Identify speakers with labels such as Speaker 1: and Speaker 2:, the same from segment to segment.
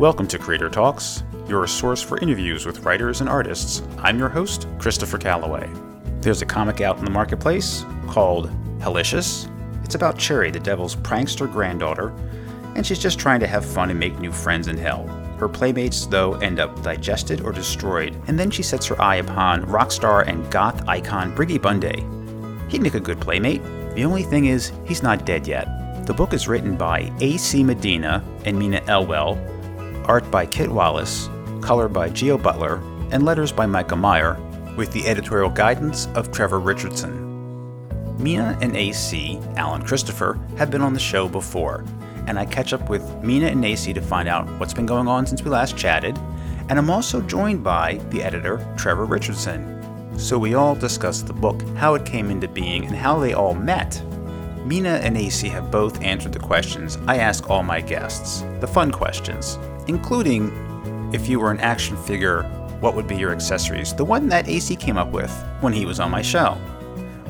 Speaker 1: Welcome to Creator Talks, your source for interviews with writers and artists. I'm your host, Christopher Calloway. There's a comic out in the marketplace called Hellicious. It's about Cherry, the devil's prankster granddaughter, and she's just trying to have fun and make new friends in hell. Her playmates, though, end up digested or destroyed, and then she sets her eye upon rock star and goth icon Briggy Bunday. He'd make a good playmate. The only thing is, he's not dead yet. The book is written by A.C. Medina and Mina Elwell, art by Kit Wallace, color by Geo Butler, and letters by Micah Meyer, with the editorial guidance of Trevor Richardson. Mina and AC, Alan Christopher, have been on the show before, and I catch up with Mina and AC to find out what's been going on since we last chatted, and I'm also joined by the editor, Trevor Richardson. So we all discuss the book, how it came into being, and how they all met. Mina and AC have both answered the questions I ask all my guests, the fun questions, including if you were an action figure, what would be your accessories? The one that AC came up with when he was on my show.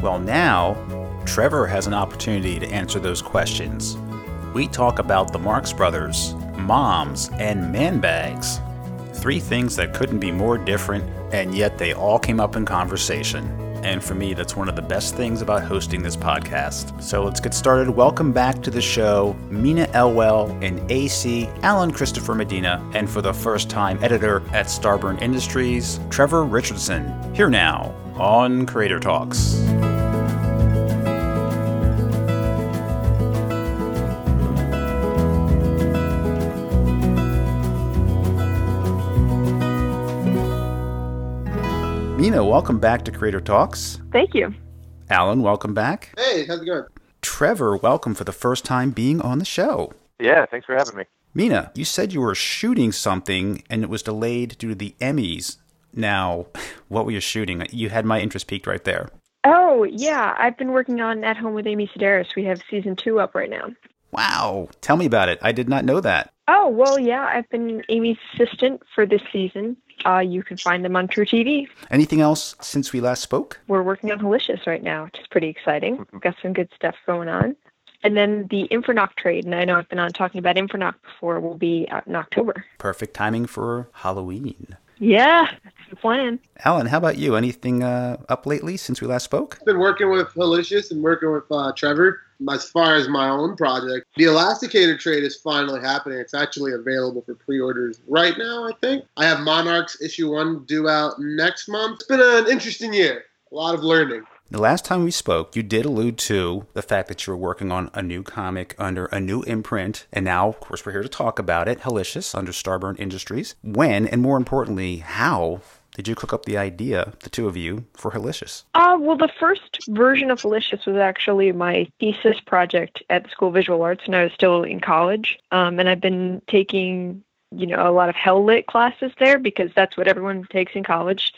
Speaker 1: Well, now, Trevor has an opportunity to answer those questions. We talk about the Marx Brothers, moms, and man bags. Three things that couldn't be more different, and yet they all came up in conversation. And for me, that's one of the best things about hosting this podcast. So let's get started. Welcome back to the show, Mina Elwell and AC, Alan Christopher Medina, and for the first time, editor at Starburn Industries, Trevor Richardson. Here now on Creator Talks. Mina, welcome back to Creator Talks.
Speaker 2: Thank you.
Speaker 1: Alan, welcome back.
Speaker 3: Hey, how's it going?
Speaker 1: Trevor, welcome for the first time being on the show.
Speaker 4: Yeah, thanks for having me.
Speaker 1: Mina, you said you were shooting something and it was delayed due to the Emmys. Now, what were you shooting? You had my interest peaked right there.
Speaker 2: Oh, yeah. I've been working on At Home with Amy Sedaris. We have season two up right now.
Speaker 1: Wow. Tell me about it. I did not know that.
Speaker 2: Oh, well, yeah. I've been Amy's assistant for this season. Uh, you can find them on truTV.
Speaker 1: Anything else since we last spoke?
Speaker 2: We're working on Hellicious right now, which is pretty exciting. We've got some good stuff going on. And then the Infernoct trade, and I know I've been on talking about Infernoct before, will be out in October.
Speaker 1: Perfect timing for Halloween.
Speaker 2: Yeah, that's the plan.
Speaker 1: Alan, how about you? Anything uh, up lately since we last spoke?
Speaker 3: Been working with Helicious and working with uh, Trevor as far as my own project. The Elasticator trade is finally happening. It's actually available for pre-orders right now, I think. I have Monarchs issue one due out next month. It's been an interesting year. A lot of learning.
Speaker 1: The last time we spoke, you did allude to the fact that you were working on a new comic under a new imprint, and now, of course, we're here to talk about it, Hellicious, under Starburn Industries. When, and more importantly, how did you cook up the idea, the two of you, for Hellicious?
Speaker 2: Uh, well, the first version of Hellicious was actually my thesis project at the School of Visual Arts when I was still in college. Um, and I've been taking, you know, a lot of Hell Lit classes there because that's what everyone takes in college.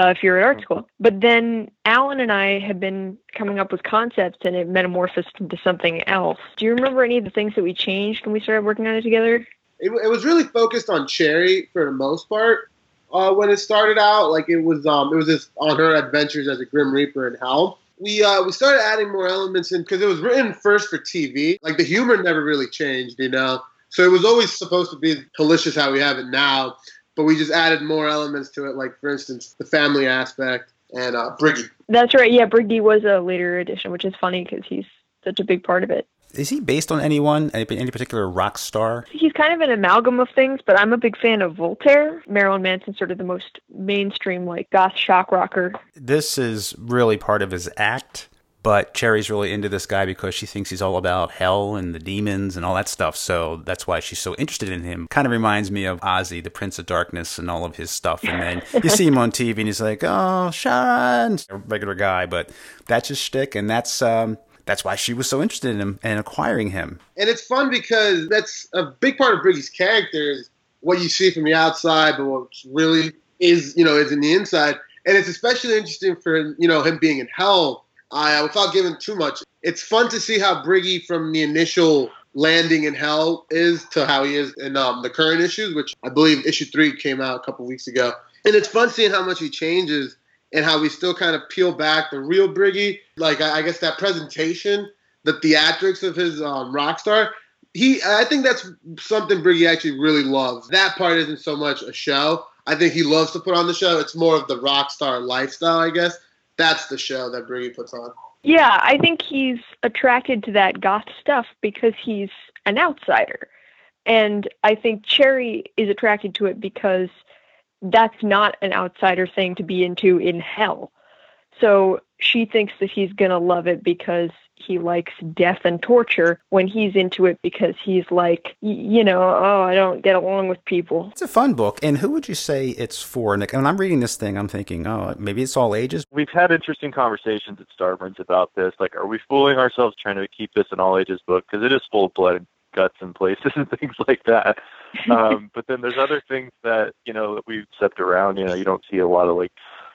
Speaker 2: Uh, if you're at art school. But then Alan and I have been coming up with concepts and it metamorphosed into something else. Do you remember any of the things that we changed when we started working on it together?
Speaker 3: It, it was really focused on Cherry for the most part. Uh, when it started out, like it was, um, it was just on her adventures as a Grim Reaper in Hell. We uh, we started adding more elements in because it was written first for TV. Like the humor never really changed, you know. So it was always supposed to be delicious how we have it now but we just added more elements to it, like for instance the family aspect and uh, Briggy.
Speaker 2: That's right. Yeah, Briggy was a later addition, which is funny because he's such a big part of it.
Speaker 1: Is he based on anyone, any, any particular rock star?
Speaker 2: He's kind of an amalgam of things, but I'm a big fan of Voltaire. Marilyn Manson, sort of the most mainstream, like goth shock rocker.
Speaker 1: This is really part of his act but Cherry's really into this guy because she thinks he's all about hell and the demons and all that stuff. So that's why she's so interested in him. Kind of reminds me of Ozzy, the Prince of Darkness, and all of his stuff. And then you see him on TV and he's like, "Oh, Sean," a regular guy, but that's his shtick, and that's um, that's why she was so interested in him and acquiring him.
Speaker 3: And it's fun because that's a big part of Briggy's character is what you see from the outside, but what really is, you know, is in the inside. And it's especially interesting for you know him being in hell uh, without giving too much, it's fun to see how Briggy from the initial landing in hell is to how he is in um, the current issues, which I believe issue three came out a couple weeks ago. And it's fun seeing how much he changes and how we still kind of peel back the real Briggy. Like I, guess that presentation, the theatrics of his um, rock star, he I think that's something Briggy actually really loves. That part isn't so much a show. I think he loves to put on the show. It's more of the rock star lifestyle, I guess. That's the show that Briggy puts on.
Speaker 2: Yeah, I think he's attracted to that goth stuff because he's an outsider. And I think Cherry is attracted to it because that's not an outsider thing to be into in hell. So she thinks that he's going to love it because he likes death and torture when he's into it because he's like, you know, oh, I don't get along with people.
Speaker 1: It's a fun book. And who would you say it's for, Nick? When I'm reading this thing, I'm thinking, oh, maybe it's all ages.
Speaker 4: We've had interesting conversations at Starburns about this. Like, are we fooling ourselves trying to keep this an all ages book? Because it is full of blood and guts and places and things like that. Um, but then there's other things that, you know, that we've stepped around. You know, you don't see a lot of like,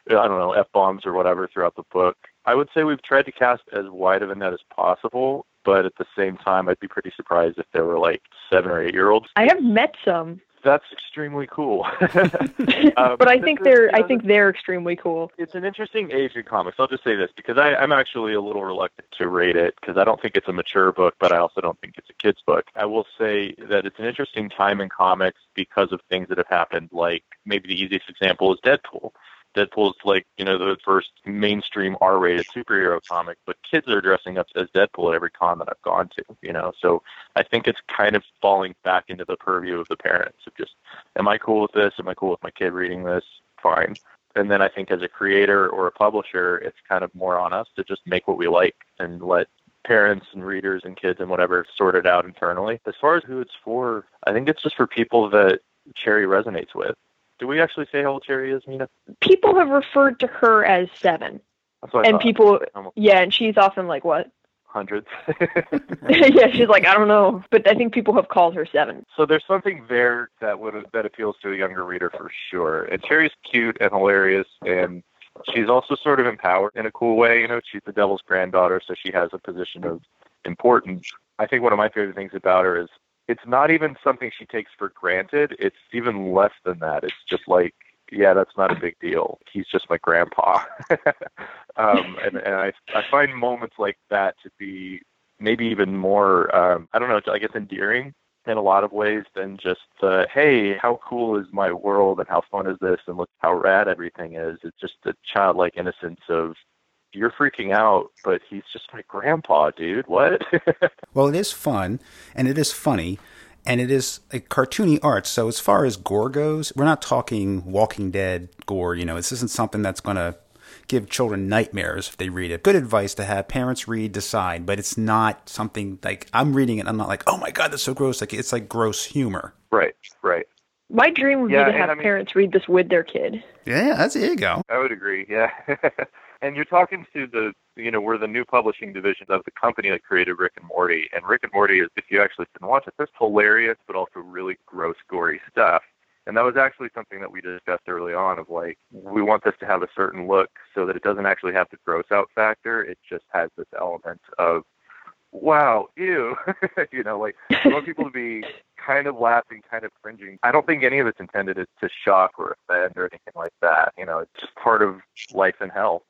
Speaker 4: I don't know, F bombs or whatever throughout the book. I would say we've tried to cast as wide of a net as possible, but at the same time, I'd be pretty surprised if there were like seven or eight year olds.
Speaker 2: I have met some.
Speaker 4: That's extremely cool.
Speaker 2: um, but I think they're I think they're extremely cool.
Speaker 4: It's an interesting age in comics. I'll just say this because I, I'm actually a little reluctant to rate it because I don't think it's a mature book, but I also don't think it's a kid's book. I will say that it's an interesting time in comics because of things that have happened. Like maybe the easiest example is Deadpool. Deadpool's like, you know, the first mainstream R rated superhero comic, but kids are dressing up as Deadpool at every con that I've gone to, you know. So I think it's kind of falling back into the purview of the parents of just, am I cool with this? Am I cool with my kid reading this? Fine. And then I think as a creator or a publisher, it's kind of more on us to just make what we like and let parents and readers and kids and whatever sort it out internally. As far as who it's for, I think it's just for people that Cherry resonates with. Do we actually say how old Cherry is, Mina?
Speaker 2: People have referred to her as seven. and
Speaker 4: thought.
Speaker 2: people, yeah, and she's often like, what?
Speaker 4: Hundreds.
Speaker 2: yeah, she's like, I don't know, but I think people have called her seven.
Speaker 4: So there's something there that would that appeals to a younger reader for sure. And Cherry's cute and hilarious, and she's also sort of empowered in a cool way. You know, she's the devil's granddaughter, so she has a position of importance. I think one of my favorite things about her is it's not even something she takes for granted. It's even less than that. It's just like, yeah, that's not a big deal. He's just my grandpa. um, and and I, I find moments like that to be maybe even more, um, I don't know, I guess endearing in a lot of ways than just the, hey, how cool is my world and how fun is this and look how rad everything is. It's just the childlike innocence of, you're freaking out, but he's just my grandpa, dude. What?
Speaker 1: well, it is fun and it is funny and it is a cartoony art. So as far as gore goes, we're not talking Walking Dead gore. You know, this isn't something that's going to give children nightmares if they read it. Good advice to have parents read, decide, but it's not something like I'm reading it. I'm not like, oh my god, that's so gross. Like it's like gross humor.
Speaker 4: Right, right.
Speaker 2: My dream would
Speaker 4: Yeah,
Speaker 2: be to have
Speaker 4: I mean-
Speaker 2: parents read this with their kid.
Speaker 1: Yeah, that's there you go.
Speaker 4: I would agree. Yeah. and you're talking to the, you know, we're the new publishing division of the company that created Rick and Morty. And Rick and Morty is, if you actually and watch it, there's hilarious but also really gross, gory stuff. And that was actually something that we discussed early on of like, we want this to have a certain look so that it doesn't actually have the gross out factor. It just has this element of, wow, ew. you know, like, we want people to be kind of laughing, kind of cringing. I don't think any of it's intended to to shock or offend or anything like that. You know, it's just part of life and hell.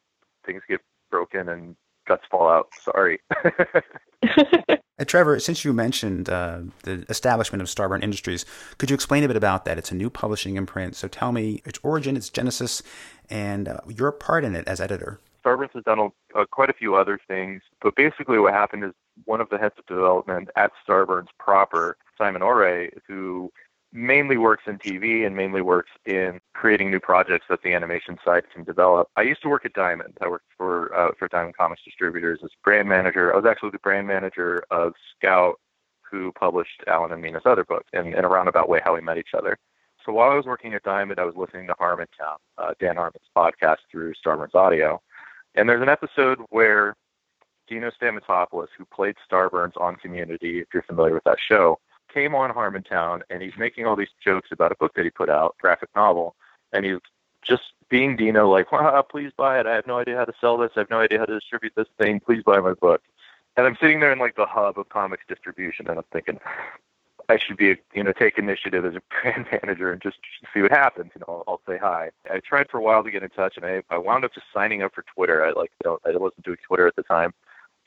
Speaker 4: Things get broken and guts fall out. Sorry.
Speaker 1: Uh, Trevor, since you mentioned uh, the establishment of Starburn Industries, could you explain a bit about that? It's a new publishing imprint, so tell me its origin, its genesis, and uh, your part in it as editor.
Speaker 4: Starburns has done a, uh, quite a few other things, but basically what happened is one of the heads of development at Starburns proper, Simon Ore, who mainly works in TV and mainly works in creating new projects that the animation side can develop. I used to work at Diamond. I worked for uh, for Diamond Comics Distributors as brand manager. I was actually the brand manager of Scout, who published Alan and Mina's other books, in, in a roundabout way how we met each other. So while I was working at Diamond, I was listening to Harmontown, uh, Dan Harmon's podcast through Starburns Audio. And there's an episode where Dino Stamatopoulos, who played Starburns on Community, if you're familiar with that show, came on Harmontown and he's making all these jokes about a book that he put out, graphic novel, and he's just being Dino, like, please buy it. I have no idea how to sell this. I have no idea how to distribute this thing. Please buy my book. And I'm sitting there in like the hub of comics distribution, and I'm thinking, I should be, you know, take initiative as a brand manager and just see what happens. You know, I'll, I'll say hi. I tried for a while to get in touch, and I, I wound up just signing up for Twitter. I like, don't, I wasn't doing Twitter at the time,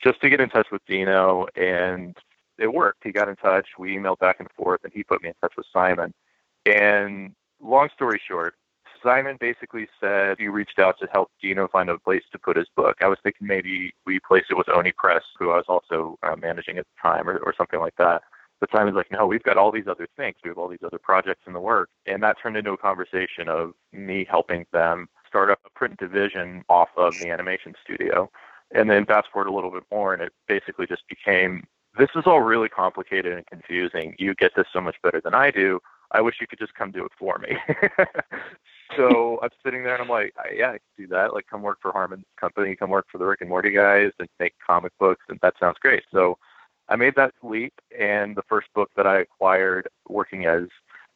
Speaker 4: just to get in touch with Dino and it worked. He got in touch. We emailed back and forth, and he put me in touch with Simon. And long story short, Simon basically said he reached out to help Dino find a place to put his book. I was thinking maybe we place it with Oni Press, who I was also uh, managing at the time, or, or something like that. But Simon's like, no, we've got all these other things. We have all these other projects in the work. And that turned into a conversation of me helping them start up a print division off of the animation studio. And then fast forward a little bit more, and it basically just became this is all really complicated and confusing. You get this so much better than I do. I wish you could just come do it for me. so I'm sitting there and I'm like, yeah, I can do that. Like, come work for Harmon's company, come work for the Rick and Morty guys, and make comic books, and that sounds great. So I made that leap, and the first book that I acquired, working as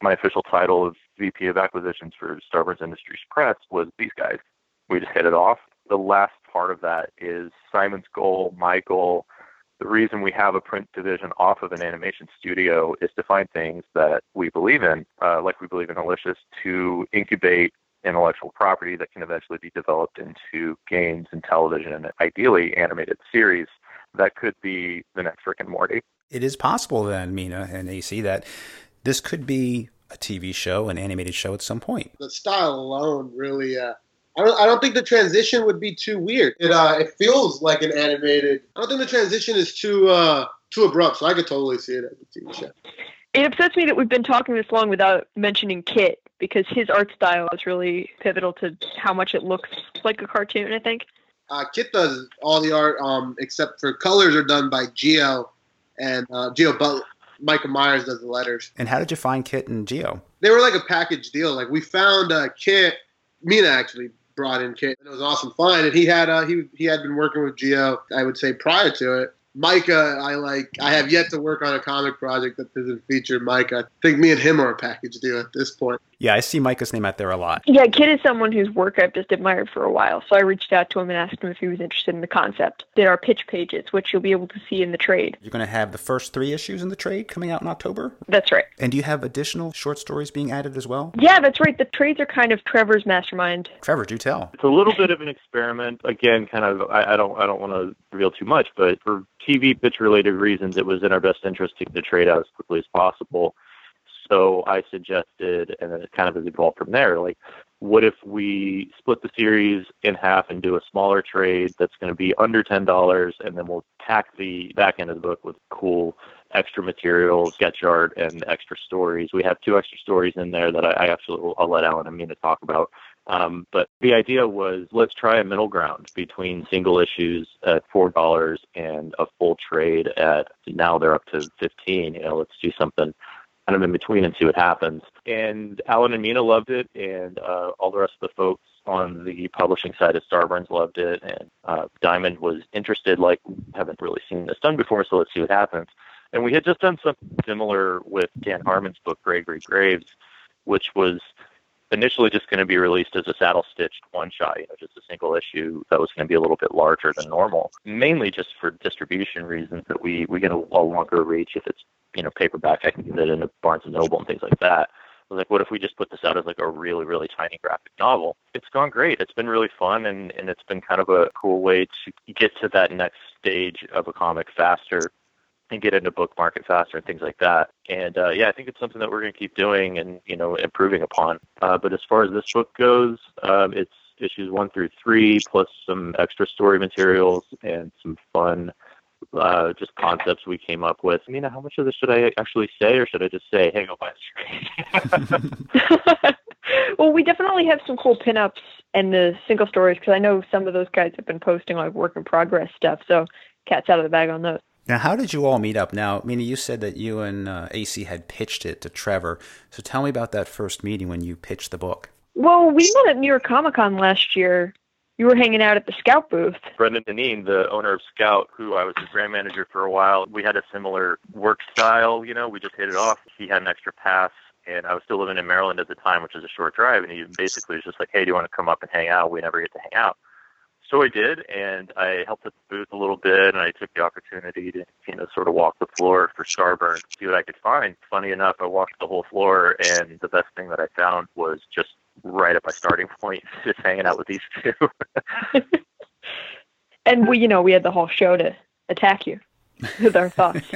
Speaker 4: my official title of VP of Acquisitions for Starburns Industries Press, was these guys. We just hit it off. The last part of that is Simon's goal, my goal, the reason we have a print division off of an animation studio is to find things that we believe in, uh, like we believe in Hellicious, to incubate intellectual property that can eventually be developed into games and television and ideally animated series that could be the next Rick and Morty.
Speaker 1: It is possible then, Mina and AC, that this could be a TV show, an animated show at some point.
Speaker 3: The style alone really uh, I don't, I don't think the transition would be too weird. It uh, it feels like an animated. I don't think the transition is too uh, too abrupt, so I could totally see it as a TV show.
Speaker 2: It upsets me that we've been talking this long without mentioning Kit because his art style is really pivotal to how much it looks like a cartoon. I think.
Speaker 3: Uh, Kit does all the art, um, except for colors are done by Geo, and uh, Geo but Micah Myers does the letters.
Speaker 1: And how did you find Kit and Geo?
Speaker 3: They were like a package deal. Like we found uh, Kit. Mina actually brought in and it was awesome fun. And he had uh, he he had been working with Geo, I would say, prior to it. Micah, I like. I have yet to work on a comic project that doesn't feature Micah. I think me and him are a package deal at this point.
Speaker 1: Yeah, I see Micah's name out there a lot.
Speaker 2: Yeah, Kit is someone whose work I've just admired for a while. So I reached out to him and asked him if he was interested in the concept. Did our pitch pages, which you'll be able to see in the trade.
Speaker 1: You're going to have the first three issues in the trade coming out in October?
Speaker 2: That's right.
Speaker 1: And do you have additional short stories being added as well?
Speaker 2: Yeah, that's right. The trades are kind of Trevor's mastermind.
Speaker 1: Trevor, do tell.
Speaker 4: It's a little bit of an experiment. Again, kind of I, I don't I don't want to reveal too much, but for TV pitch related reasons, it was in our best interest to get the trade out as quickly as possible. So I suggested, and then it kind of has evolved from there. Like, what if we split the series in half and do a smaller trade that's going to be under ten dollars, and then we'll pack the back end of the book with cool extra material, sketch art, and extra stories. We have two extra stories in there that I, I absolutely I'll let Alan and Mina talk about. Um, but the idea was let's try a middle ground between single issues at four dollars and a full trade at now they're up to fifteen. You know, let's do something kind of in between and see what happens. And Alan and Mina loved it, and uh, all the rest of the folks on the publishing side of Starburns loved it, and uh, Diamond was interested. Like, haven't really seen this done before, so let's see what happens. And we had just done something similar with Dan Harmon's book Gregory Graves, which was initially just going to be released as a saddle stitched one shot, you know, just a single issue that was going to be a little bit larger than normal, mainly just for distribution reasons that we, we get a, a longer reach if it's you know paperback. I can get it into Barnes and Noble and things like that. I was like, what if we just put this out as like a really really tiny graphic novel? It's gone great. It's been really fun and and it's been kind of a cool way to get to that next stage of a comic faster and get into book market faster and things like that. And uh, yeah, I think it's something that we're going to keep doing and you know improving upon. Uh, but as far as this book goes, um, it's issues one through three plus some extra story materials and some fun uh, just concepts we came up with. I mean, how much of this should I actually say, or should I just say, "Hey, go buy
Speaker 2: this"? well, we definitely have some cool pinups and the single stories because I know some of those guys have been posting like work in progress stuff. So, cats out of the bag on those.
Speaker 1: Now, how did you all meet up? Now, Mina, you said that you and uh, AC had pitched it to Trevor. So tell me about that first meeting when you pitched the book.
Speaker 2: Well, we met at New York Comic Con last year, you were hanging out at the Scout booth.
Speaker 4: Brendan Deneen, the owner of Scout, who I was his brand manager for a while, we had a similar work style. You know, we just hit it off. He had an extra pass, and I was still living in Maryland at the time, which is a short drive. And he basically was just like, "Hey, do you want to come up and hang out?" We never get to hang out. So I did, and I helped at the booth a little bit, and I took the opportunity to, you know, sort of walk the floor for Starburns, see what I could find. Funny enough, I walked the whole floor, and the best thing that I found was just right at my starting point, just hanging out with these two.
Speaker 2: and we, you know, we had the whole show to attack you with our thoughts.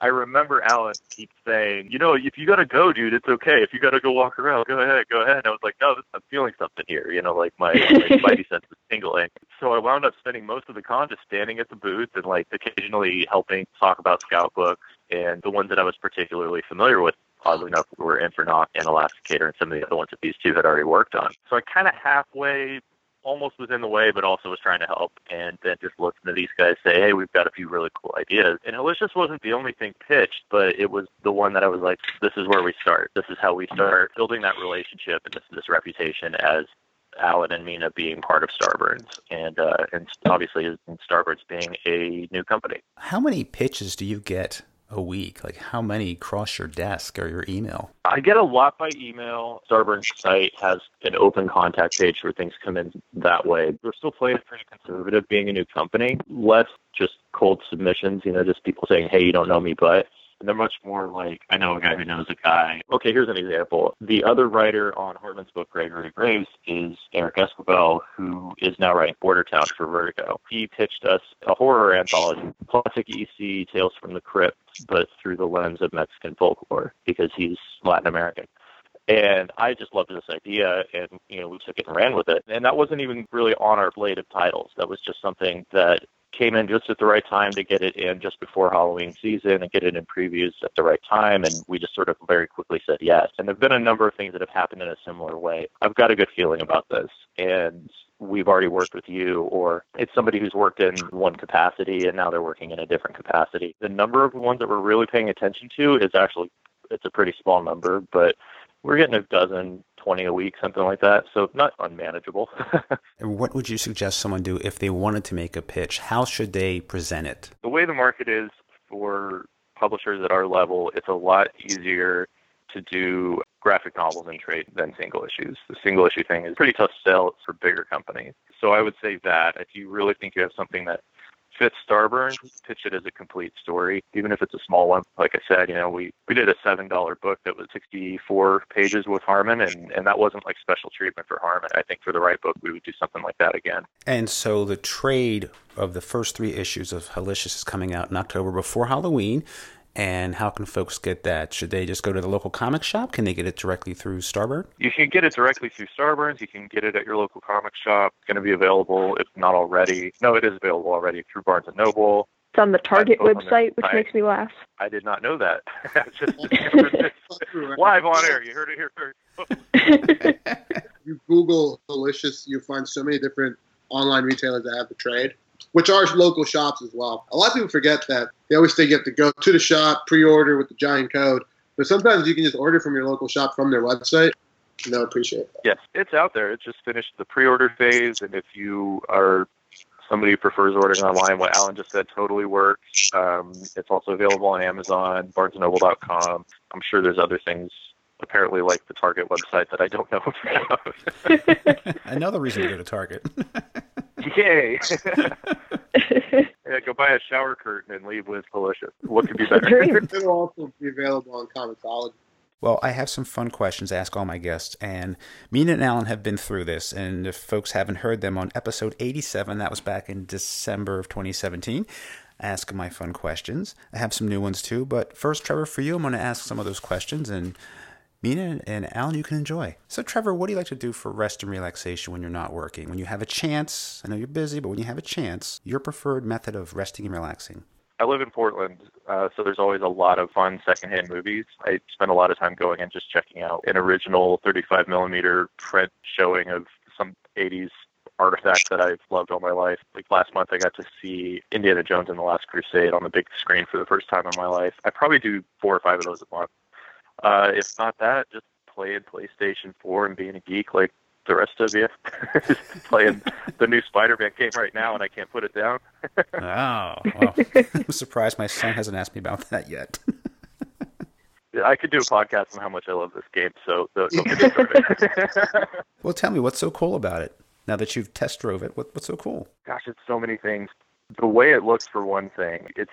Speaker 4: I remember Alan keep saying, you know, if you gotta go, dude, it's okay. If you gotta go walk around, go ahead, go ahead. And I was like, no, I'm feeling something here. You know, like my, my spidey sense is tingling. So I wound up spending most of the con just standing at the booth and like occasionally helping talk about scout books and the ones that I was particularly familiar with oddly enough, we were Infernoct and Elasticator and some of the other ones that these two had already worked on. So I kind of halfway almost was in the way, but also was trying to help. And then just listened to these guys say, hey, we've got a few really cool ideas. And just wasn't the only thing pitched, but it was the one that I was like, this is where we start. This is how we start building that relationship and this, this reputation as Alan and Mina being part of Starburns, and uh, and obviously Starburns being a new company.
Speaker 1: How many pitches do you get a week? Like how many cross your desk or your email?
Speaker 4: I get a lot by email. Starburns site has an open contact page where things come in that way. We're still playing pretty conservative being a new company. Less just cold submissions, you know, just people saying, Hey, you don't know me, but they're much more like, I know a guy who knows a guy. Okay, here's an example. The other writer on Harmon's book, Gregory Graves, is Eric Esquivel, who is now writing Border Town for Vertigo. He pitched us a horror anthology, classic EC Tales from the Crypt, but through the lens of Mexican folklore because he's Latin American. And I just loved this idea, and you know we took it and ran with it. And that wasn't even really on our blade of titles. That was just something that came in just at the right time to get it in just before Halloween season and get it in previews at the right time. And we just sort of very quickly said yes. And there have been a number of things that have happened in a similar way. I've got a good feeling about this. And we've already worked with you, or it's somebody who's worked in one capacity and now they're working in a different capacity. The number of ones that we're really paying attention to is actually it's a pretty small number, but we're getting a dozen 20 a week, something like that. So not unmanageable.
Speaker 1: what would you suggest someone do if they wanted to make a pitch? How should they present it?
Speaker 4: The way the market is for publishers at our level, it's a lot easier to do graphic novels and trade than single issues. The single issue thing is pretty tough sell for bigger companies. So I would say that if you really think you have something that fits Starburns, pitch it as a complete story, even if it's a small one. Like I said, you know, we, we did a seven dollar book that was sixty four pages with Harmon and, and that wasn't like special treatment for Harmon. I think for the right book we would do something like that again.
Speaker 1: And so the trade of the first three issues of Hellicious is coming out in October before Halloween. And how can folks get that? Should they just go to the local comic shop? Can they get it directly through Starburn?
Speaker 4: You can get it directly through Starburns. You can get it at your local comic shop. It's going to be available, if not already. No, it is available already through Barnes and Noble.
Speaker 2: It's on the Target website, which makes me laugh.
Speaker 4: I did not know that. just live on air. You heard it here
Speaker 3: first. you Google Delicious, you find so many different online retailers that have the trade which are local shops as well. A lot of people forget that. They always think you have to go to the shop, pre-order with the giant code. But sometimes you can just order from your local shop from their website. They'll appreciate that.
Speaker 4: Yes, it's out there. It just finished the pre-order phase, and if you are somebody who prefers ordering online, what Alan just said totally works. Um, it's also available on Amazon, BarnesandNoble.com. I'm sure there's other things apparently like the Target website that I don't know
Speaker 1: about. Another reason to go to Target.
Speaker 4: Yay! yeah, go buy a shower curtain and leave with Hellicious. What could be better?
Speaker 3: It'll also be available on Comixology.
Speaker 1: Well, I have some fun questions to ask all my guests, and Mina and Alan have been through this. And if folks haven't heard them on episode 87, that was back in December of 2017, ask my fun questions. I have some new ones too, but first, Trevor, for you, I'm going to ask some of those questions and Mina and Alan, you can enjoy. So, Trevor, what do you like to do for rest and relaxation when you're not working? When you have a chance, I know you're busy, but when you have a chance, your preferred method of resting and relaxing?
Speaker 4: I live in Portland, uh, so there's always a lot of fun secondhand movies. I spend a lot of time going and just checking out an original 35 millimeter print showing of some 80s artifact that I've loved all my life. Like last month, I got to see Indiana Jones and the Last Crusade on the big screen for the first time in my life. I probably do four or five of those a month. Uh, if not that, just playing PlayStation 4 and being a geek like the rest of you. playing the new Spider-Man game right now, and I can't put it down.
Speaker 1: oh, well, I'm surprised my son hasn't asked me about that yet.
Speaker 4: I could do a podcast on how much I love this game, so don't get started.
Speaker 1: well, tell me what's so cool about it. Now that you've test drove it, what, what's so cool?
Speaker 4: Gosh, it's so many things. The way it looks, for one thing, it's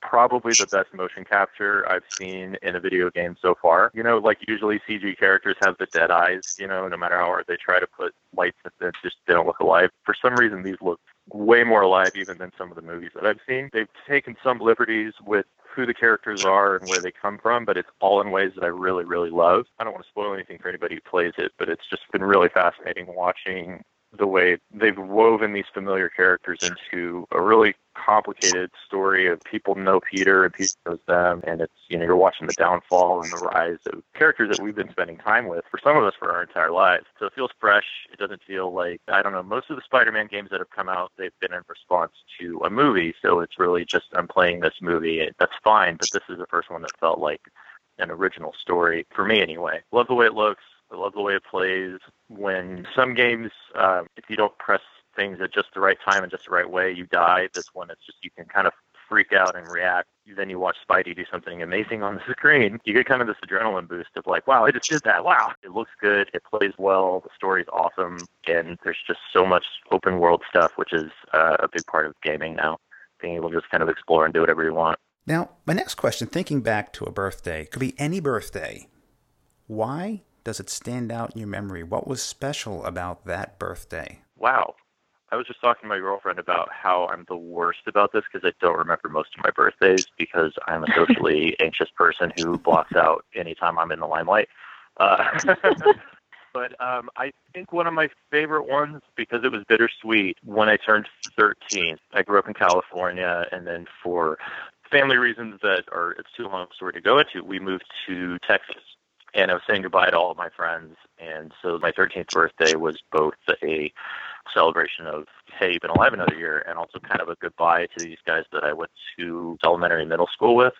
Speaker 4: probably the best motion capture I've seen in a video game so far. You know, like usually CG characters have the dead eyes, you know, no matter how hard they try to put lights that just they don't look alive. For some reason, these look way more alive even than some of the movies that I've seen. They've taken some liberties with who the characters are and where they come from, but it's all in ways that I really, really love. I don't want to spoil anything for anybody who plays it, but it's just been really fascinating watching the way they've woven these familiar characters into a really complicated story of people know Peter and Peter knows them, and it's you know you're watching the downfall and the rise of characters that we've been spending time with for some of us for our entire lives. So it feels fresh. It doesn't feel like I don't know. Most of the Spider-Man games that have come out, they've been in response to a movie, so it's really just I'm playing this movie. That's fine, but this is the first one that felt like an original story for me anyway. Love the way it looks. I love the way it plays. When some games, uh, if you don't press things at just the right time and just the right way, you die. This one, it's just you can kind of freak out and react. Then you watch Spidey do something amazing on the screen. You get kind of this adrenaline boost of like, wow, I just did that. Wow, it looks good. It plays well. The story's awesome. And there's just so much open world stuff, which is uh, a big part of gaming now. Being able to just kind of explore and do whatever you want.
Speaker 1: Now, my next question, thinking back to a birthday, could be any birthday. Why does it stand out in your memory? What was special about that birthday?
Speaker 4: Wow. I was just talking to my girlfriend about how I'm the worst about this because I don't remember most of my birthdays because I'm a socially anxious person who blocks out anytime I'm in the limelight. Uh, but um, I think one of my favorite ones because it was bittersweet when I turned 13. I grew up in California, and then for family reasons that are it's too long a story to go into, we moved to Texas and I was saying goodbye to all of my friends. And so my 13th birthday was both a celebration of, hey, you've been alive another year, and also kind of a goodbye to these guys that I went to elementary and middle school with.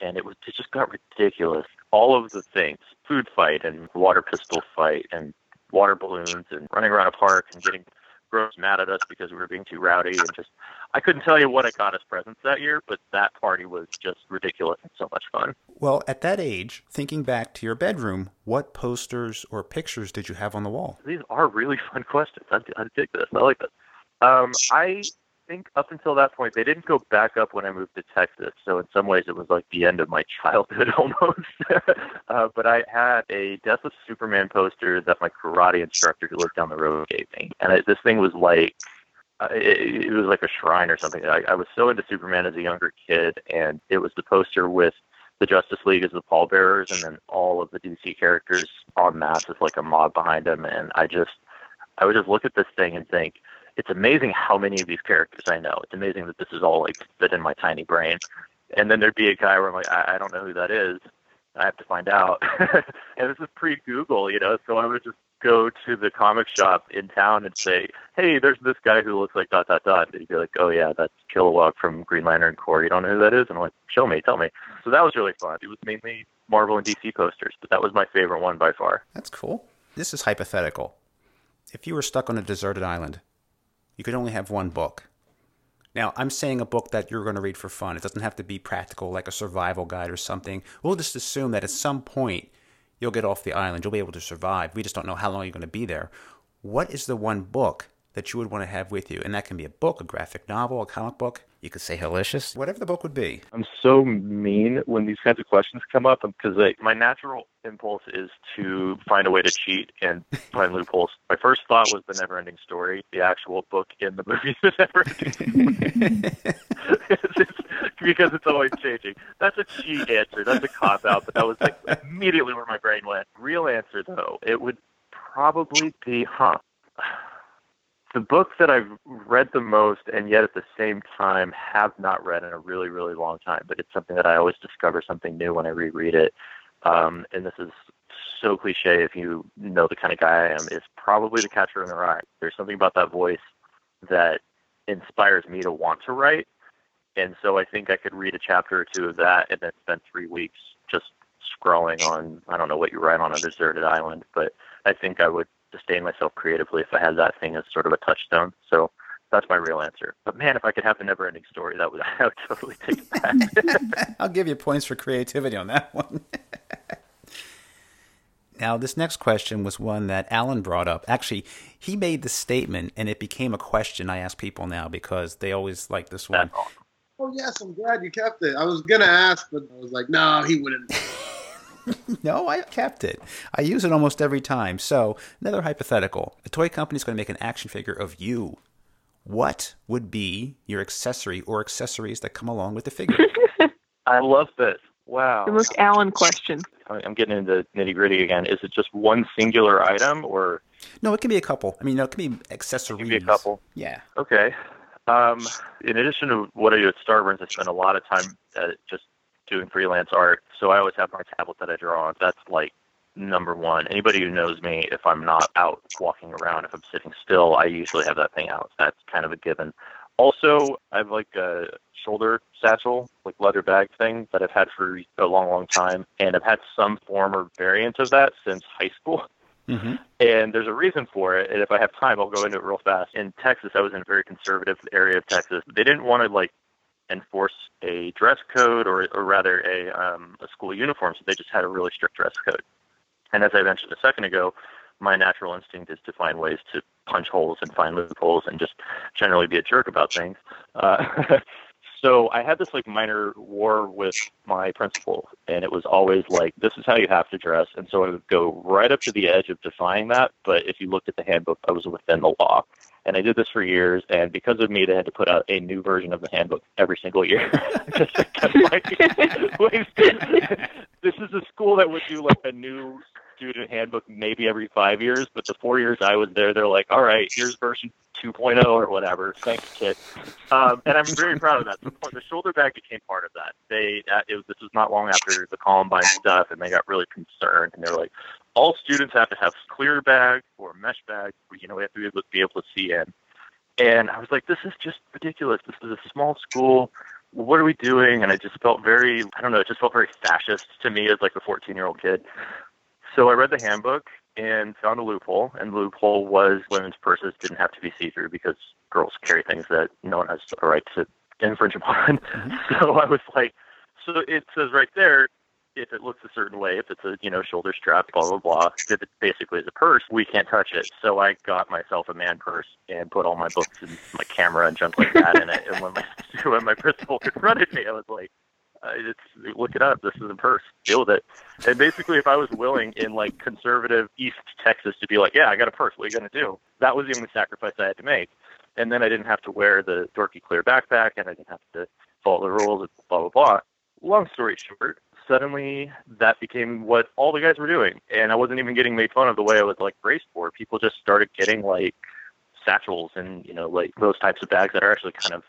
Speaker 4: And it was it just got ridiculous. All of the things, food fight and water pistol fight and water balloons and running around a park and getting gross mad at us because we were being too rowdy and just I couldn't tell you what I got as presents that year, but that party was just ridiculous and so much fun.
Speaker 1: Well, at that age, thinking back to your bedroom, what posters or pictures did you have on the wall?
Speaker 4: These are really fun questions. I, I dig this. I like this. Um, I think up until that point, they didn't go back up when I moved to Texas. So in some ways, it was like the end of my childhood almost. uh, but I had a Death of Superman poster that my karate instructor who lived down the road gave me, and I, this thing was like. Uh, it, it was like a shrine or something. I, I was so into Superman as a younger kid, and it was the poster with the Justice League as the pallbearers, and then all of the DC characters en masse as like a mob behind them. And I just, I would just look at this thing and think, it's amazing how many of these characters I know. It's amazing that this is all like fit in my tiny brain. And then there'd be a guy where I'm like, I, I don't know who that is. I have to find out. and this is pre-Google, you know, so I would just go to the comic shop in town and say, "Hey, there's this guy who looks like dot dot dot." And he'd be like, "Oh yeah, that's Kilowog from Green Lantern Corps. You don't know who that is?" And I'm like, "Show me, tell me." So that was really fun. It was mainly Marvel and DC posters, but that was my favorite one by far.
Speaker 1: That's cool. This is hypothetical. If you were stuck on a deserted island you could only have one book. Now, I'm saying a book that you're going to read for fun. It doesn't have to be practical, like a survival guide or something. We'll just assume that at some point you'll get off the island. You'll be able to survive. We just don't know how long you're going to be there. What is the one book that you would want to have with you? And that can be a book, a graphic novel, a comic book. You could say Hellicious, whatever the book would be.
Speaker 4: I'm so mean when these kinds of questions come up because my natural impulse is to find a way to cheat and find loopholes. My first thought was the Neverending Story, the actual book in the movie The Neverending Story. because it's always changing. That's a cheat answer. That's a cop out, but that was like immediately where my brain went. Real answer though, it would probably be, huh? The book that I've read the most and yet at the same time have not read in a really, really long time, but it's something that I always discover something new when I reread it. Um, and this is so cliche if you know the kind of guy I am, is probably The Catcher in the Rye. There's something about that voice that inspires me to want to write. And so I think I could read a chapter or two of that and then spend three weeks just scrolling on, I don't know what you write on a deserted island, but I think I would sustain myself creatively if I had that thing as sort of a touchstone. So that's my real answer. But man, if I could have the never ending story, that would I would totally take it back.
Speaker 1: I'll give you points for creativity on that one. now, this next question was one that Alan brought up. Actually, he made the statement and it became a question I ask people now because they always like this one.
Speaker 3: Oh yes, I'm glad you kept it. I was gonna ask, but I was like, no, he wouldn't.
Speaker 1: no, I kept it. I use it almost every time. So, another hypothetical. A toy company is going to make an action figure of you. what would be your accessory or accessories that come along with the figure?
Speaker 4: I love this. Wow.
Speaker 2: The most Alan question.
Speaker 4: I'm getting into nitty gritty again. Is it just one singular item or?
Speaker 1: No, it can be a couple. I mean, no, it can be accessories.
Speaker 4: It can be a couple.
Speaker 1: Yeah.
Speaker 4: Okay. Um, in addition to what I do at Starburns, I spend a lot of time at just doing freelance art. So I always have my tablet that I draw on. That's like number one. Anybody who knows me, if I'm not out walking around, if I'm sitting still, I usually have that thing out. That's kind of a given. Also, I have like a shoulder satchel, like leather bag thing that I've had for a long, long time, and I've had some form or variant of that since high school.
Speaker 1: Mm-hmm.
Speaker 4: And there's a reason for it. And if I have time, I'll go into it real fast. In Texas, I was in a very conservative area of Texas. They didn't want to like enforce a dress code or, or rather a, um, a school uniform, so they just had a really strict dress code. And as I mentioned a second ago, my natural instinct is to find ways to punch holes and find loopholes and just generally be a jerk about things. Uh, so I had this like minor war with my principal, and it was always like, "This is how you have to dress." And so I would go right up to the edge of defying that. But if you looked at the handbook, I was within the law, and I did this for years. And because of me, they had to put out a new version of the handbook every single year. this is a school that would do like a new student handbook maybe every five years, but the four years I was there, they're like, all right, here's version 2.0 or whatever. Thanks, kid. Um, and I'm very proud of that. The shoulder bag became part of that. They uh, it was, this was not long after the Columbine stuff, and they got really concerned, and they're like, all students have to have clear bag or mesh bag. You know, we have to be able to, be able to see in. And I was like, this is just ridiculous. This is a small school. What are we doing? And I just felt very, I don't know, it just felt very fascist to me as like a 14 year old kid. So I read the handbook and found a loophole, and the loophole was women's purses didn't have to be see-through because girls carry things that no one has a right to infringe upon. Mm-hmm. So I was like, so it says right there, if it looks a certain way, if it's a you know shoulder strap, blah blah blah, if it basically is a purse, we can't touch it. So I got myself a man purse and put all my books and my camera and junk like that in it. And when my when my principal confronted me, I was like, it's look it up. This is a purse. Deal with it. And basically, if I was willing in like conservative East Texas to be like, yeah, I got a purse. What are you gonna do? That was the only sacrifice I had to make. And then I didn't have to wear the dorky clear backpack, and I didn't have to follow the rules. Blah blah blah. Long story short, suddenly that became what all the guys were doing, and I wasn't even getting made fun of the way I was like braced for. People just started getting like satchels and you know like those types of bags that are actually kind of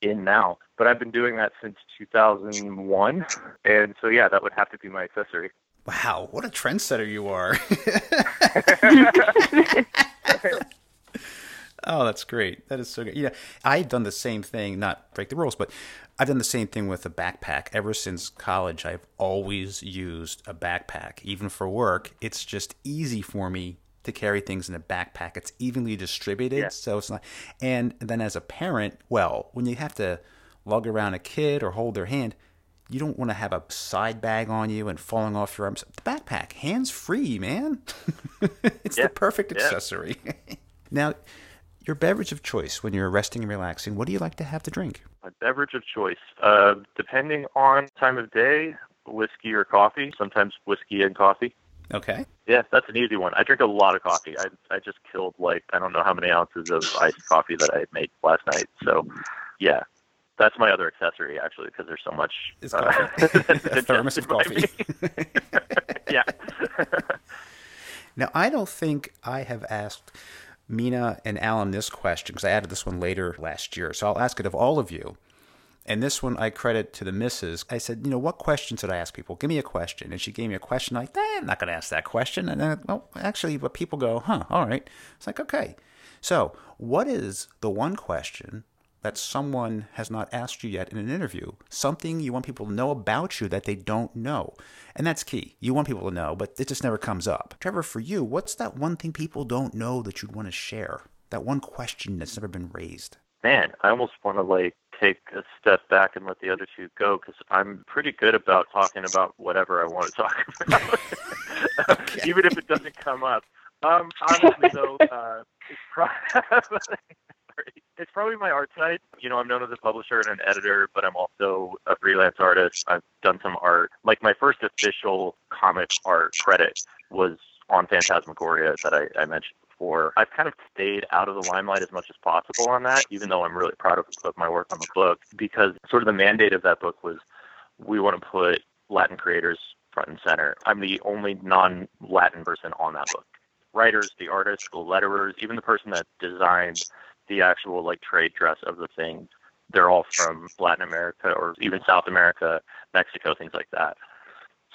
Speaker 4: in now. But I've been doing that since 2001, and so yeah, that would have to be my accessory.
Speaker 1: Wow, what a trendsetter you are! oh, that's great. That is so good. Yeah, I've done the same thing. Not break the rules, but I've done the same thing with a backpack. Ever since college, I've always used a backpack, even for work. It's just easy for me to carry things in a backpack. It's evenly distributed, yeah. so it's not. And then as a parent, well, when you have to lug around a kid or hold their hand, you don't want to have a side bag on you and falling off your arms. The backpack, hands free, man. it's yeah. the perfect accessory. now, your beverage of choice when you're resting and relaxing, what do you like to have to drink?
Speaker 4: My beverage of choice, uh, depending on time of day, whiskey or coffee. Sometimes whiskey and coffee.
Speaker 1: Okay.
Speaker 4: Yeah, that's an easy one. I drink a lot of coffee. I I just killed like I don't know how many ounces of iced coffee that I made last night. So, yeah, that's my other accessory actually because there's so much.
Speaker 1: It's uh, a thermos of coffee.
Speaker 4: yeah.
Speaker 1: now I don't think I have asked Mina and Alan this question because I added this one later last year. So I'll ask it of all of you. And this one I credit to the missus. I said, you know, what questions should I ask people? Give me a question. And she gave me a question. Like, eh, I'm not going to ask that question. And then, well, actually, but people go, huh, all right. It's like, okay. So, what is the one question that someone has not asked you yet in an interview? Something you want people to know about you that they don't know. And that's key. You want people to know, but it just never comes up. Trevor, for you, what's that one thing people don't know that you'd want to share? That one question that's never been raised?
Speaker 4: Man, I almost want to like take a step back and let the other two go because I'm pretty good about talking about whatever I want to talk about, okay. even if it doesn't come up. Um, honestly, though, uh, it's, probably, it's probably my art side. You know, I'm known as a publisher and an editor, but I'm also a freelance artist. I've done some art. Like my first official comic art credit was on Phantasmagoria that I, I mentioned before. I've kind of stayed out of the limelight as much as possible on that, even though I'm really proud of, of my work on the book, because sort of the mandate of that book was we want to put Latin creators front and center. I'm the only non Latin person on that book. Writers, the artists, the letterers, even the person that designed the actual like trade dress of the thing, they're all from Latin America or even South America, Mexico, things like that.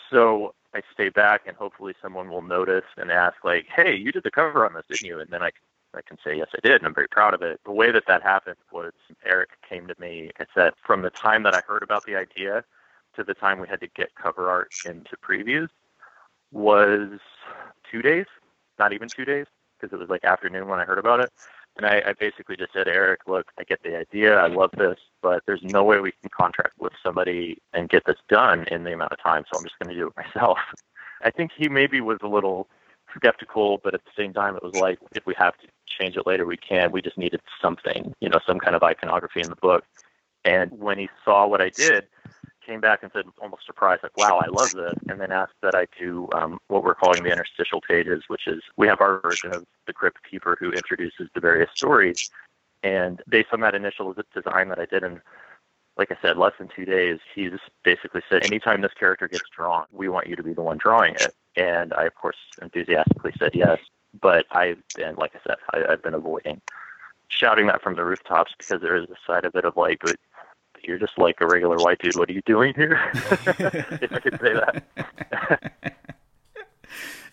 Speaker 4: So I stay back and hopefully someone will notice and ask like, "Hey, you did the cover on this, didn't you?" And then I I can say yes, I did, and I'm very proud of it. The way that that happened was Eric came to me. I said from the time that I heard about the idea to the time we had to get cover art into previews was two days, not even two days, because it was like afternoon when I heard about it. And I, I basically just said, Eric, look, I get the idea. I love this, but there's no way we can contract with somebody and get this done in the amount of time. So I'm just going to do it myself. I think he maybe was a little skeptical, but at the same time, it was like, if we have to change it later, we can. We just needed something, you know, some kind of iconography in the book. And when he saw what I did, came back and said, almost surprised, like, wow, I love this. And then asked that I do um, what we're calling the interstitial pages, which is we have our version of the Crypt Keeper who introduces the various stories. And based on that initial design that I did in, like I said, less than two days, he's basically said, anytime this character gets drawn, we want you to be the one drawing it. And I, of course, enthusiastically said yes. But I've been, like I said, I, I've been avoiding shouting that from the rooftops because there is a side of it of like, but you're just like a regular white dude. What are you doing here? if I could say that.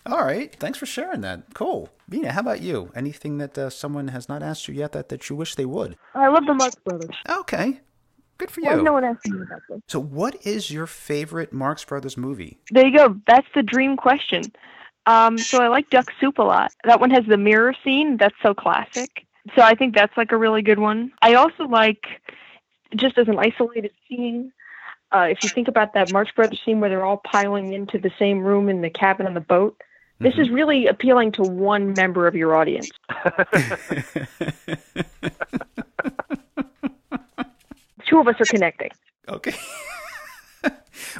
Speaker 1: All right. Thanks for sharing that. Cool. Mina, how about you? Anything that uh, someone has not asked you yet that, that you wish they would?
Speaker 2: I love the Marx Brothers.
Speaker 1: Okay. Good for you.
Speaker 2: Why no one asked me about this?
Speaker 1: So, what is your favorite Marx Brothers movie?
Speaker 2: There you go. That's the dream question. Um, so I like Duck Soup a lot. That one has the mirror scene. That's so classic. So I think that's like a really good one. I also like just as an isolated scene. Uh, if you think about that Marx Brothers scene where they're all piling into the same room in the cabin on the boat, this mm-hmm. is really appealing to one member of your audience. Two of us are connecting.
Speaker 1: Okay.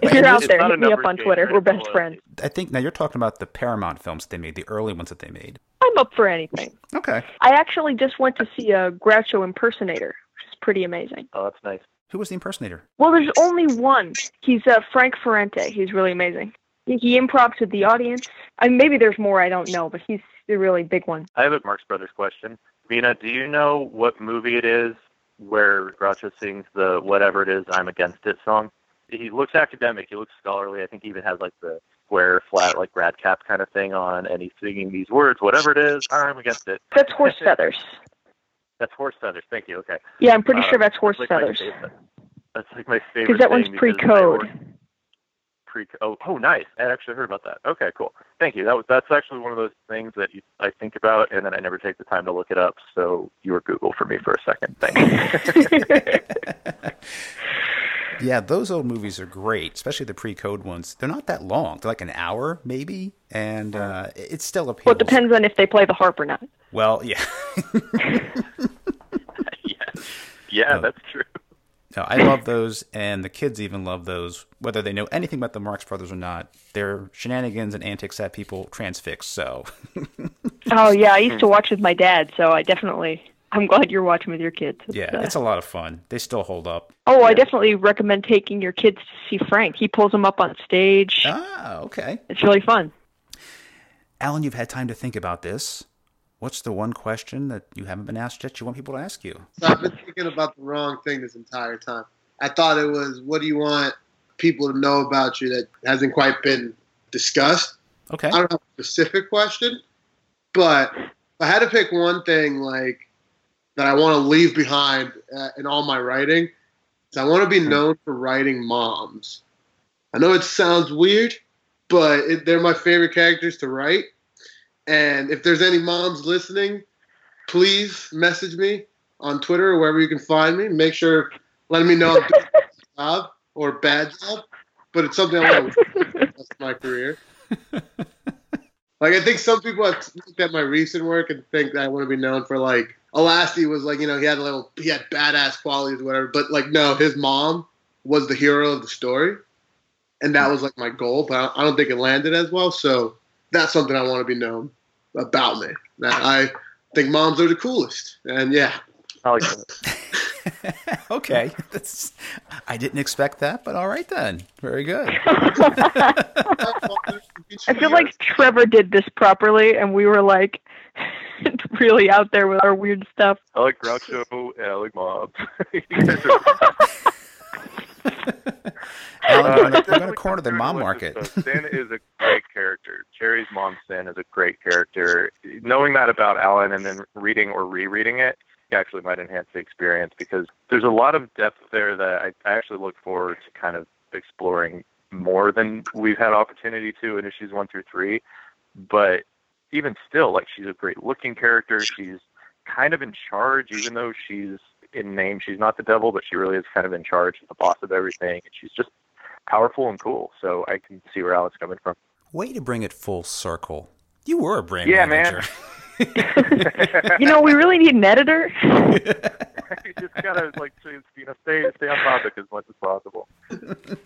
Speaker 2: if you're out there, hit me up on Twitter. We're best friends.
Speaker 1: I think now you're talking about the Paramount films they made, the early ones that they made.
Speaker 2: I'm up for anything.
Speaker 1: Okay.
Speaker 2: I actually just went to see a Groucho impersonator pretty amazing.
Speaker 4: Oh, that's nice.
Speaker 1: Who was the impersonator?
Speaker 2: Well, there's only one. He's uh, Frank Ferrante. He's really amazing. He, he improvs with the audience. I mean, maybe there's more I don't know, but he's a really big one.
Speaker 4: I have a Marx Brothers question. Mina, do you know what movie it is where Groucho sings the "Whatever It Is, I'm Against It" song? He looks academic. He looks scholarly. I think he even has like the square, flat, like rad cap kind of thing on, and he's singing these words, "Whatever it is, I'm against it."
Speaker 2: That's horse feathers.
Speaker 4: That's horse feathers. Thank you. Okay.
Speaker 2: Yeah, I'm pretty uh, sure that's horse
Speaker 4: like
Speaker 2: feathers.
Speaker 4: That's like my favorite.
Speaker 2: Because that one's pre-code.
Speaker 4: Pre. Oh, oh, nice. I actually heard about that. Okay, cool. Thank you. That was that's actually one of those things that you, I think about, and then I never take the time to look it up. So you were Google for me for a second. Thank you.
Speaker 1: yeah, those old movies are great, especially the pre-code ones. They're not that long; they're like an hour, maybe, and uh, it's still a.
Speaker 2: Well, it depends on if they play the harp or not.
Speaker 1: Well, yeah.
Speaker 4: Yeah, yeah, no. that's true.
Speaker 1: No, I love those, and the kids even love those, whether they know anything about the Marx Brothers or not. They're shenanigans and antics that people transfix. So.
Speaker 2: oh yeah, I used to watch with my dad, so I definitely. I'm glad you're watching with your kids.
Speaker 1: It's, yeah, uh, it's a lot of fun. They still hold up.
Speaker 2: Oh, I definitely recommend taking your kids to see Frank. He pulls them up on stage.
Speaker 1: Ah, okay.
Speaker 2: It's really fun.
Speaker 1: Alan, you've had time to think about this. What's the one question that you haven't been asked yet you want people to ask you?
Speaker 3: So I've been thinking about the wrong thing this entire time. I thought it was, what do you want people to know about you that hasn't quite been discussed?
Speaker 1: Okay. I
Speaker 3: don't have a specific question, but I had to pick one thing like that I want to leave behind uh, in all my writing, is I want to be known for writing moms. I know it sounds weird, but it, they're my favorite characters to write and if there's any moms listening, please message me on Twitter or wherever you can find me. Make sure letting me know I'm doing a job or bad job, but it's something I want to That's my career. Like I think some people have looked at my recent work and think that I want to be known for like Elasti was like you know he had a little he had badass qualities or whatever, but like no, his mom was the hero of the story, and that hmm. was like my goal. But I don't think it landed as well. So that's something I want to be known about me. I think moms are the coolest, and yeah.
Speaker 4: I like that.
Speaker 1: okay, That's, I didn't expect that, but all right then. Very good.
Speaker 2: I feel like Trevor did this properly, and we were like really out there with our weird stuff.
Speaker 4: I like Groucho and I like mobs. You guys are-
Speaker 1: Alan,
Speaker 4: Uh,
Speaker 1: you're gonna,
Speaker 4: it's
Speaker 1: you're gonna
Speaker 4: definitely
Speaker 1: corner the mom market.
Speaker 4: Sin is a great character. Cherry's mom, Sin, is a great character. Knowing that about Alan and then reading or rereading it actually might enhance the experience because there's a lot of depth there that I, I actually look forward to kind of exploring more than we've had opportunity to in issues one through three. But even still, like she's a great looking character. She's kind of in charge, even though she's in name she's not the devil, but she really is kind of in charge, the boss of everything, and she's just powerful and cool. So I can see where Alan's coming from.
Speaker 1: Way to bring it full circle. You were a brand
Speaker 4: Yeah, man.
Speaker 1: manager.
Speaker 2: You know, we really need an editor.
Speaker 4: you just gotta like you know stay stay on topic as much as possible.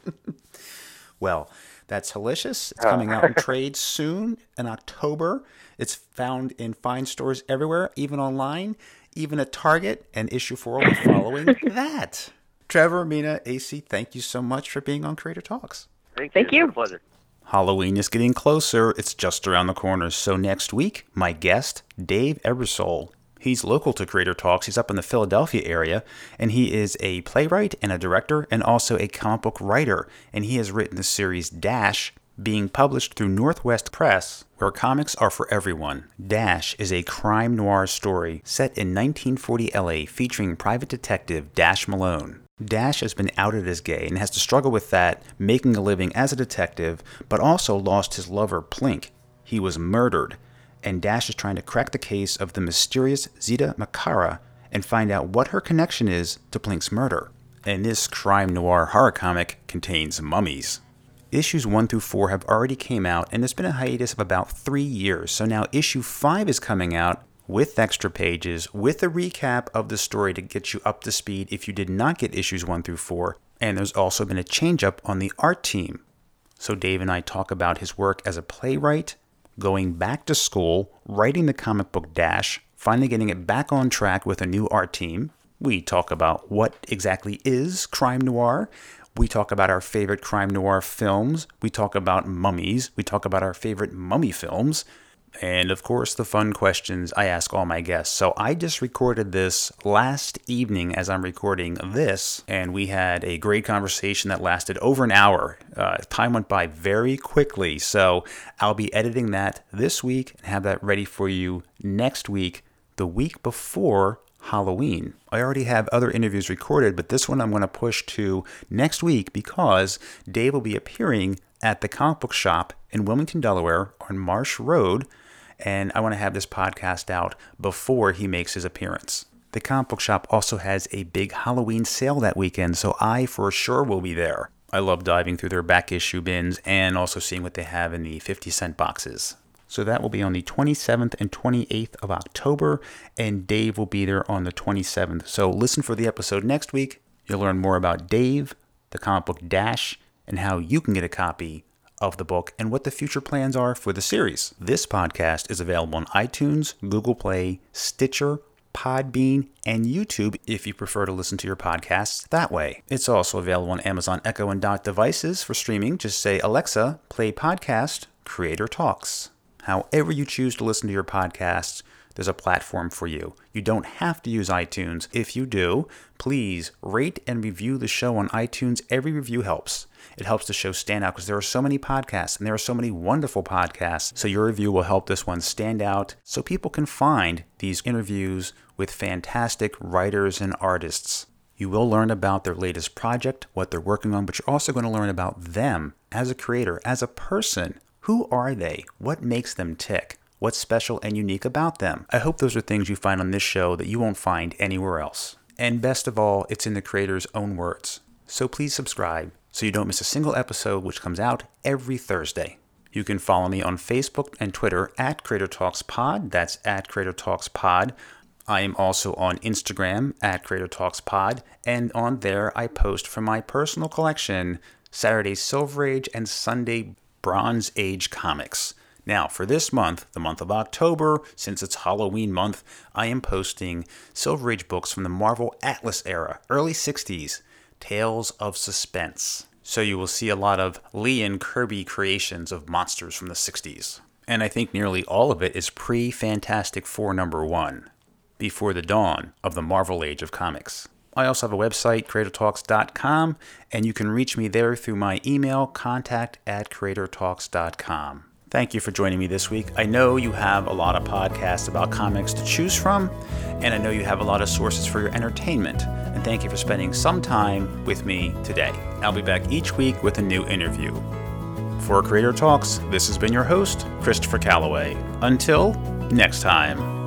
Speaker 1: Well, that's Hellicious. It's
Speaker 4: Oh.
Speaker 1: coming out in trade soon in October. It's found in fine stores everywhere, even online, even a Target, and issue four will be following that. Trevor, Mina, AC, thank you so much for being on Creator Talks.
Speaker 4: Thank,
Speaker 2: Thank
Speaker 4: you.
Speaker 2: you.
Speaker 4: It's a pleasure.
Speaker 1: Halloween is getting closer. It's just around the corner. So next week, my guest, Dave Ebersole. He's local to Creator Talks. He's up in the Philadelphia area, and he is a playwright and a director and also a comic book writer. And he has written the series Dash, being published through Northwest Press, where comics are for everyone. Dash is a crime noir story set in 1940 LA featuring private detective Dash Malone. Dash has been outed as gay and has to struggle with that, making a living as a detective, but also lost his lover, Plink. He was murdered, and Dash is trying to crack the case of the mysterious Zita Makara and find out what her connection is to Plink's murder. And this crime noir horror comic contains mummies. Issues 1 through 4 have already came out, and there's been a hiatus of about three years. So now issue 5 is coming out with extra pages, with a recap of the story to get you up to speed if you did not get issues 1 through 4. And there's also been a change up on the art team. So Dave and I talk about his work as a playwright, going back to school, writing the comic book Dash, finally getting it back on track with a new art team. We talk about what exactly is crime noir. We talk about our favorite crime noir films. We talk about mummies. We talk about our favorite mummy films. And of course, the fun questions I ask all my guests. So I just recorded this last evening as I'm recording this, and we had a great conversation that lasted over an hour. Uh, time went by very quickly. So I'll be editing that this week and have that ready for you next week, the week before Halloween. I already have other interviews recorded, but this one I'm going to push to next week because Dave will be appearing at the comic book shop in Wilmington, Delaware on Marsh Road, and I want to have this podcast out before he makes his appearance. The comic book shop also has a big Halloween sale that weekend, so I for sure will be there. I love diving through their back issue bins and also seeing what they have in the 50 cent boxes. So that will be on the 27th and 28th of October, and Dave will be there on the 27th. So listen for the episode next week. You'll learn more about Dave, the comic book Dash, and how you can get a copy of the book and what the future plans are for the series. This podcast is available on iTunes, Google Play, Stitcher, Podbean, and YouTube if you prefer to listen to your podcasts that way. It's also available on Amazon Echo and Dot devices for streaming. Just say, Alexa, play podcast, Creator Talks. However, you choose to listen to your podcasts, there's a platform for you. You don't have to use iTunes. If you do, please rate and review the show on iTunes. Every review helps. It helps the show stand out because there are so many podcasts and there are so many wonderful podcasts. So your review will help this one stand out so people can find these interviews with fantastic writers and artists. You will learn about their latest project, what they're working on, but you're also going to learn about them as a creator, as a person. Who are they? What makes them tick? What's special and unique about them? I hope those are things you find on this show that you won't find anywhere else. And best of all, it's in the creator's own words. So please subscribe so you don't miss a single episode, which comes out every Thursday. You can follow me on Facebook and Twitter at Creator Talks Pod. That's at Creator Talks Pod. I am also on Instagram at Creator Talks Pod, and on there I post from my personal collection Saturday Silver Age and Sunday Bronze Age comics. Now, for this month, the month of October, since it's Halloween month, I am posting Silver Age books from the Marvel Atlas era, early 60s, Tales of Suspense. So you will see a lot of Lee and Kirby creations of monsters from the 60s. And I think nearly all of it is pre Fantastic Four number one, before the dawn of the Marvel Age of comics. I also have a website, creatortalks.com, and you can reach me there through my email, contact at creatortalks.com. Thank you for joining me this week. I know you have a lot of podcasts about comics to choose from, and I know you have a lot of sources for your entertainment. And thank you for spending some time with me today. I'll be back each week with a new interview. For Creator Talks, this has been your host, Christopher Calloway. Until next time.